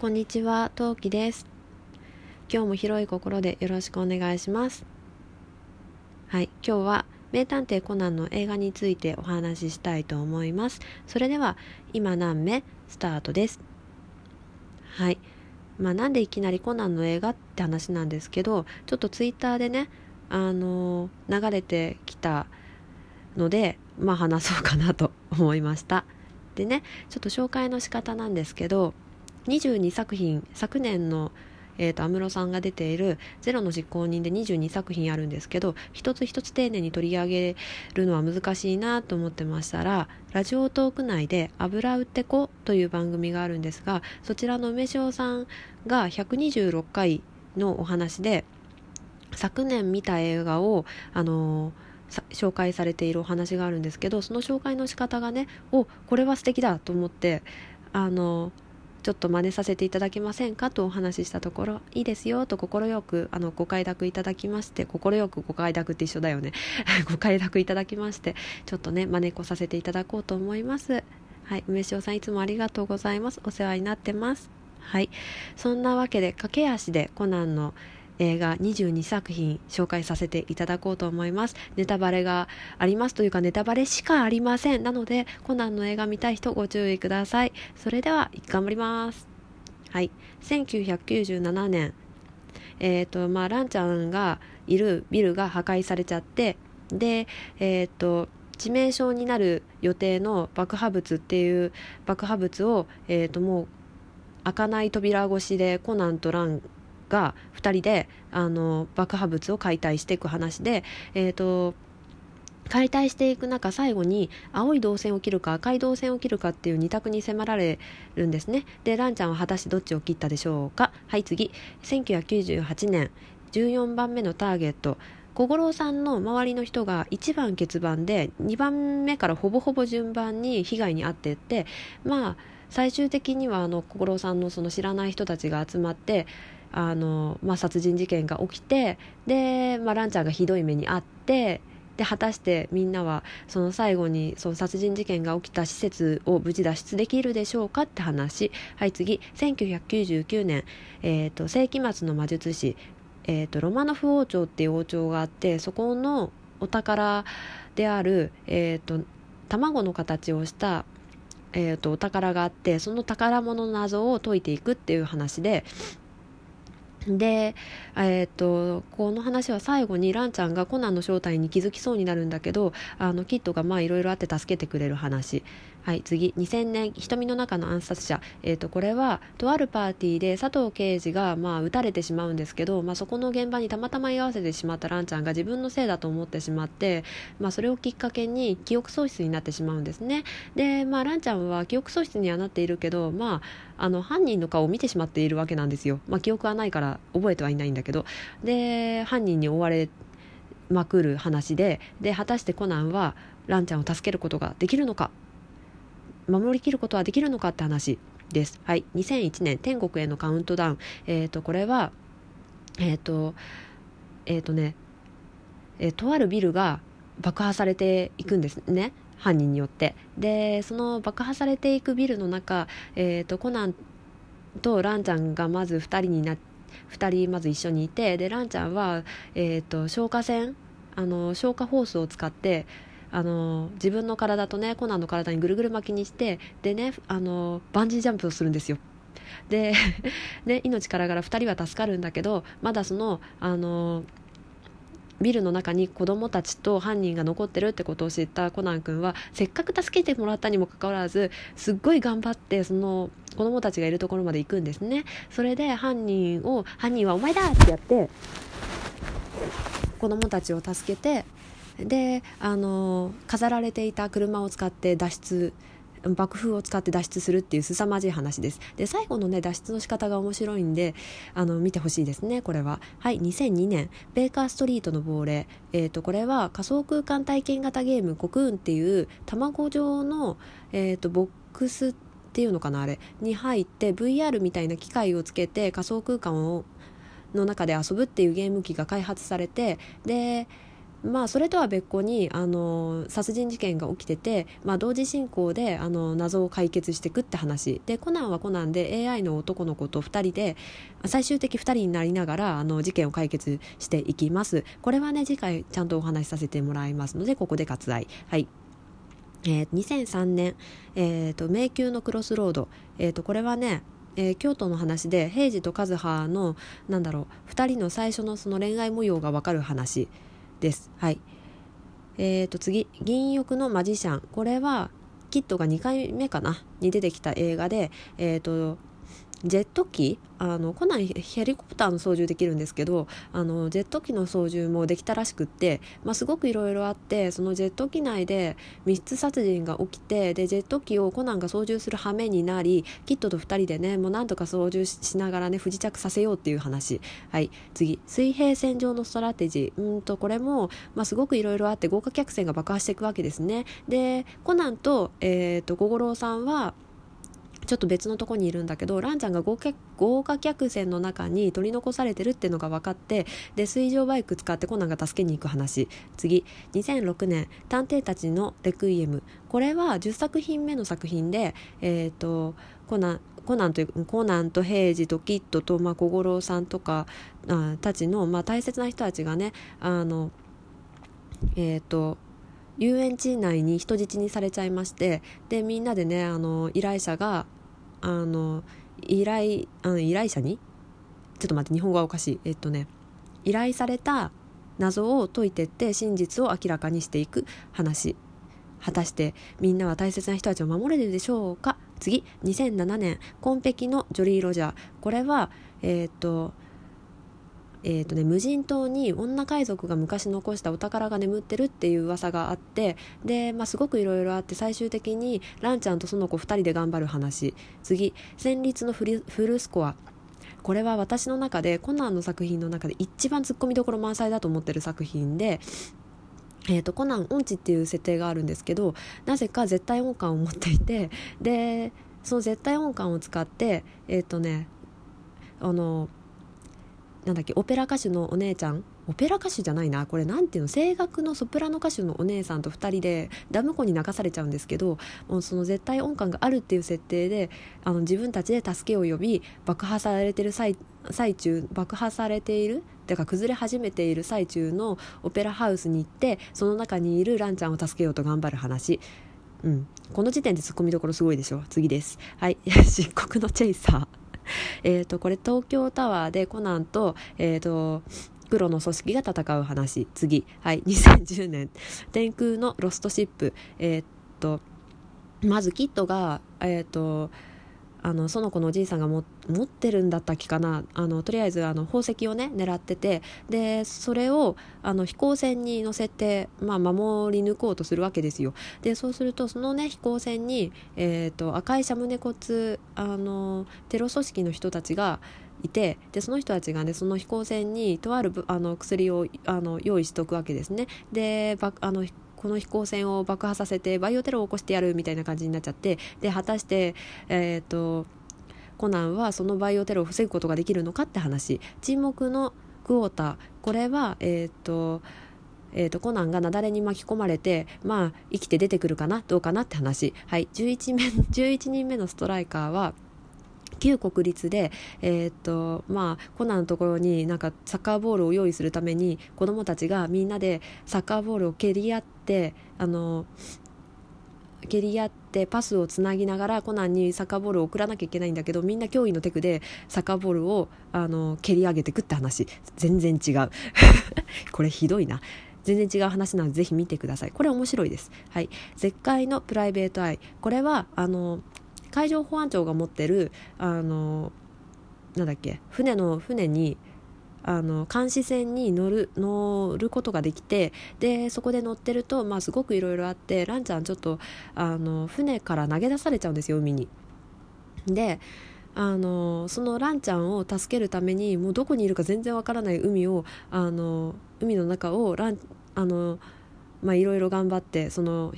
こんにちは、トウキです。今日も広い心でよろしくお願いします。はい、今日は名探偵コナンの映画についてお話ししたいと思います。それでは今何目スタートです？はい。まあなんでいきなりコナンの映画って話なんですけど、ちょっとツイッターでね、あの流れてきたので、まあ話そうかなと思いました。でね、ちょっと紹介の仕方なんですけど、22作品昨年のえーと安室さんが出ている「ゼロの実行人」で22作品あるんですけど一つ一つ丁寧に取り上げるのは難しいなと思ってましたらラジオトーク内で「油売ってこ」という番組があるんですがそちらの梅塩さんが126回のお話で昨年見た映画をあのー紹介されているお話があるんですけどその紹介の仕方がねおこれは素敵だと思ってあのちょっと真似させていただけませんか？とお話ししたところいいですよと快くあのご快諾いただきまして快くご快諾って一緒だよね。ご快諾いただきましてちょっとね真似っこさせていただこうと思います。はい梅塩さんいつもありがとうございます。お世話になってます。はい。そんなわけで駆け足でコナンの映画22作品紹介させていただこうと思います。ネタバレがありますというかネタバレしかありません。なのでコナンの映画見たい人ご注意ください。それでは頑張ります。はい。1997年。えっ、ー、とまあランちゃんがいるビルが破壊されちゃってでえっ、ー、と致命傷になる予定の爆破物っていう爆破物を、えー、ともう開かない扉越しでコナンとランが2人であの爆破物を解体していく話で、えーと、解体していく中最後に青い導線を切るか赤い導線を切るかっていう2択に迫られるんですね。でランちゃんは果たしてどっちを切ったでしょうか。はい次。1998年。14番目のターゲット。小五郎さんの周りの人が1番欠番で2番目からほぼほぼ順番に被害に遭っていってまあ最終的にはあの小五郎さんのその知らない人たちが集まってあの、まあ、殺人事件が起きてで、まあ、ランちゃんがひどい目に遭ってで果たしてみんなはその最後にその殺人事件が起きた施設を無事脱出できるでしょうかって話。はい次。1999年、えーと、世紀末の魔術師、えーと、ロマノフ王朝っていう王朝があってそこのお宝である、えーと、卵の形をしたえーとお宝があってその宝物の謎を解いていくっていう話でで、えー、っとこの話は最後にランちゃんがコナンの正体に気づきそうになるんだけどあのキッドがまあいろいろあって助けてくれる話。はい次。2000年瞳の中の暗殺者、えー、とこれはとあるパーティーで佐藤刑事がまあ撃たれてしまうんですけど、まあ、そこの現場にたまたま居合わせてしまったランちゃんが自分のせいだと思ってしまって、まあ、それをきっかけに記憶喪失になってしまうんですね。で、まあ、ランちゃんは記憶喪失にはなっているけど、まあ、あの犯人の顔を見てしまっているわけなんですよ、まあ、記憶はないから覚えてはいないんだけど。で犯人に追われまくる話でで果たしてコナンはランちゃんを助けることができるのか。守りきることはできるのかって話です。はい、2001年天国へのカウントダウン。えっ、ー、とこれはえっ、ー、とえっ、ー、とね、えー、とあるビルが爆破されていくんですね。犯人によってでその爆破されていくビルの中、えーと、コナンとランちゃんがまず2人にな2人まず一緒にいてでランちゃんは、えーと消火栓あの消火ホースを使ってあの自分の体とねコナンの体にぐるぐる巻きにしてでねあのバンジージャンプをするんですよ。で、ね、命からがら2人は助かるんだけどまだそのあのビルの中に子供たちと犯人が残ってるってことを知ったコナン君はせっかく助けてもらったにもかかわらずすっごい頑張ってその子供たちがいるところまで行くんですねそれで犯人を「犯人はお前だ!」ってやって子供たちを助けてであの飾られていた車を使って脱出爆風を使って脱出するっていう凄まじい話です。で最後のね脱出の仕方が面白いんであの見てほしいですねこれは。はい2002年ベーカーストリートの亡霊。えっ、ー、とこれは仮想空間体験型ゲームコクーンっていう卵状の、えーと、ボックスっていうのかなあれ。に入って VR みたいな機械をつけて仮想空間をの中で遊ぶっていうゲーム機が開発されてでまあ、それとは別個にあの殺人事件が起きてて、まあ、同時進行であの謎を解決していくって話。でコナンはコナンで AI の男の子と2人で最終的2人になりながらあの事件を解決していきます。これはね次回ちゃんとお話しさせてもらいますのでここで割愛。はい。えー、2003年、えーと「迷宮のクロスロード」えーと、これはねえー、京都の話で平次と和葉のなんだろう2人の最初のその恋愛模様が分かる話。です。はい。えー、と次「銀翼のマジシャン」これはキッドが2回目かな？に出てきた映画で、えーとジェット機あのコナンヘリコプターの操縦できるんですけどあのジェット機の操縦もできたらしくって、まあ、すごくいろいろあってそのジェット機内で密室殺人が起きてでジェット機をコナンが操縦する羽目になりキッドと2人でねもうなんとか操縦しながらね不時着させようっていう話。はい。次。水平線上のストラテジー。うんとこれも、まあ、すごくいろいろあって豪華客船が爆破していくわけですね。でコナンと,、えーと、と小五郎さんはちょっと別のとこにいるんだけどランちゃんが豪華客船の中に取り残されてるっていうのが分かってで水上バイク使ってコナンが助けに行く話。次。2006年「探偵たちのレクイエム」これは10作品目の作品でえっ、ー、とコナンコナンというコナンと平次とキッドと、まあ、小五郎さんとかあたちの、まあ、大切な人たちがねあのえっ、ー、と遊園地内に人質にされちゃいましてでみんなでねあの依頼者があの依頼あの依頼者にちょっと待って日本語はおかしい。えっとね依頼された謎を解いてって真実を明らかにしていく話。果たしてみんなは大切な人たちを守れるでしょうか？次。2007年「紺碧のジョリー・ロジャー」これはえっ、とえーとね、無人島に女海賊が昔残したお宝が眠ってるっていう噂があってで、まあ、すごくいろいろあって最終的にランちゃんとその子2人で頑張る話。次戦慄のフルスコア。これは私の中でコナンの作品の中で一番ツッコミどころ満載だと思ってる作品でえーと、コナン音痴っていう設定があるんですけどなぜか絶対音感を持っていてでその絶対音感を使ってえっ、ー、とねあのなんだっけオペラ歌手のお姉ちゃん？オペラ歌手じゃないな。これなんていうの？声楽のソプラノ歌手のお姉さんと2人でダム湖に流されちゃうんですけどもうその絶対音感があるっていう設定であの自分たちで助けを呼び爆破されてる最最中爆破されている？だか崩れ始めている最中のオペラハウスに行ってその中にいるランちゃんを助けようと頑張る話。うん、この時点でツッコミどころすごいでしょ。次です。はい。漆黒のチェイサー。えっ、と、これ東京タワーでコナンと、えっ、ー、と、黒の組織が戦う話。次。はい。2010年。天空のロストシップ。えっ、ー、と、まずキッドが、えっ、と、あのその子のおじいさんが持ってるんだったっけかな。あのとりあえずあの宝石をね狙ってて。でそれをあの飛行船に乗せて、まあ、守り抜こうとするわけですよ。でそうするとそのね飛行船に、えーと、赤いシャムネコツあのテロ組織の人たちがいて。でその人たちがねその飛行船にとあるあの薬をあの用意しておくわけですね。であのこの飛行船を爆破させてバイオテロを起こしてやるみたいな感じになっちゃってで果たして、えーと、コナンはそのバイオテロを防ぐことができるのかって話。沈黙のクォーター。これはえっ、ー、とえーと、コナンが雪崩に巻き込まれて、まあ、生きて出てくるかなどうかなって話、はい、11, 目11人目のストライカーは旧国立で、えー、っとまあ、コナンのところになんかサッカーボールを用意するために子どもたちがみんなでサッカーボールを蹴り合ってあの蹴り合ってパスをつなぎながらコナンにサッカーボールを送らなきゃいけないんだけどみんな驚異のテクでサッカーボールをあの蹴り上げてくって話。全然違う。これひどいな。全然違う話なのでぜひ見てください。これ面白いです。はい。絶海のプライベートアイ。これはあの海上保安庁が持ってるあのなんだっけ船の船にあの監視船に乗る乗ることができてでそこで乗ってると、まあ、すごくいろいろあってランちゃんちょっとあの船から投げ出されちゃうんですよ海に。であのそのランちゃんを助けるためにもうどこにいるか全然わからない海をあの海の中をランあのまあいろいろ頑張ってその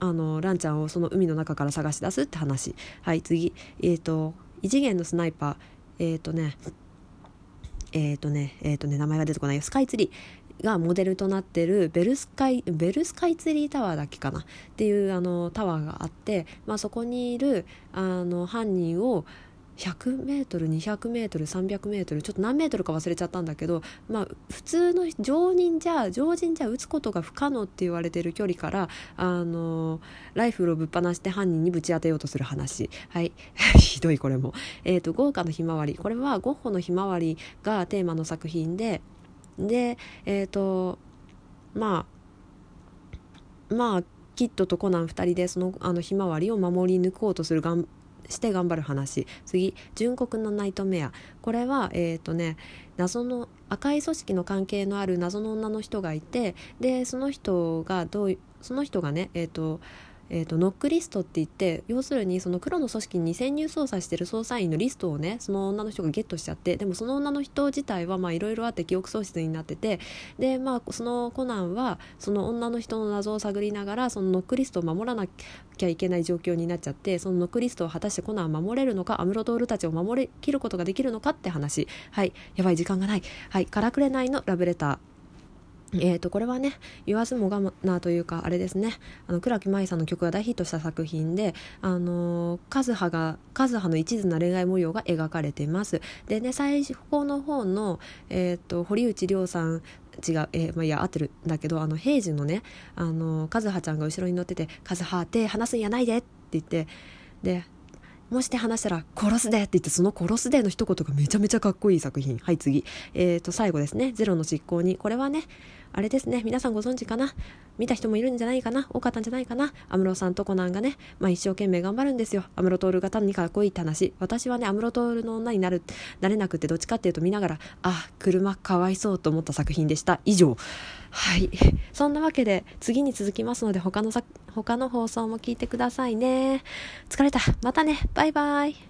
あのランちゃんをその海の中から探し出すって話。はい次。えっ、ー、と異次元のスナイパー。えっ、ー、とねえっ、ー、とねえっ、とね名前が出てこないよ。スカイツリー。がモデルとなってるベルスカイベルスカイツリータワーだっけかな。っていうあのタワーがあって、まあ、そこにいるあの犯人を 100m200m300m ちょっと何メートルか忘れちゃったんだけど、まあ、普通の常人じゃ常人じゃ撃つことが不可能って言われてる距離からあのライフルをぶっ放して犯人にぶち当てようとする話。はい。ひどいこれも、えーと、豪華のひまわり。これはゴッホのひまわりがテーマの作品ででえっ、ー、とまあまあキッドとコナン2人でそのあのひまわりを守り抜こうとするがんして頑張る話。次純国のナイトメア。これはえっ、ー、とね謎の赤い組織の関係のある謎の女の人がいてでその人がどうその人がねえっ、ー、とえーと、ノックリストって言って要するにその黒の組織に潜入捜査してる捜査員のリストをねその女の人がゲットしちゃってでもその女の人自体はいろいろあって記憶喪失になっててで、まあ、そのコナンはその女の人の謎を探りながらそのノックリストを守らなきゃいけない状況になっちゃってそのノックリストを果たしてコナンは守れるのか安室徹たちを守りきることができるのかって話。はい。やばい時間がない。はい「からくれないのラブレター」えー、とこれはね言わずもがなというかあれですね。あの倉木舞さんの曲が大ヒットした作品であの和葉が和葉の一途な恋愛模様が描かれています。でね最初の方の、えーと、堀内涼さん違う、えー、まあ、いや合ってるんだけどあの平時のねあの和葉ちゃんが後ろに乗ってて「和葉手離すんやないで」って言ってでもし手話したら殺すでって言ってその殺すでの一言がめちゃめちゃかっこいい作品。はい次。えーと最後ですねゼロの執行にこれはねあれですね。皆さんご存知かな？見た人もいるんじゃないかな？多かったんじゃないかな？安室さんとコナンがね、まあ、一生懸命頑張るんですよ。安室徹が単にかっこいいって話。私はね安室徹の女になるなれなくてどっちかっていうと見ながらあ車かわいそうと思った作品でした。以上。はい。そんなわけで次に続きますので他の他の放送も聞いてくださいね。疲れた。またね。バイバイ。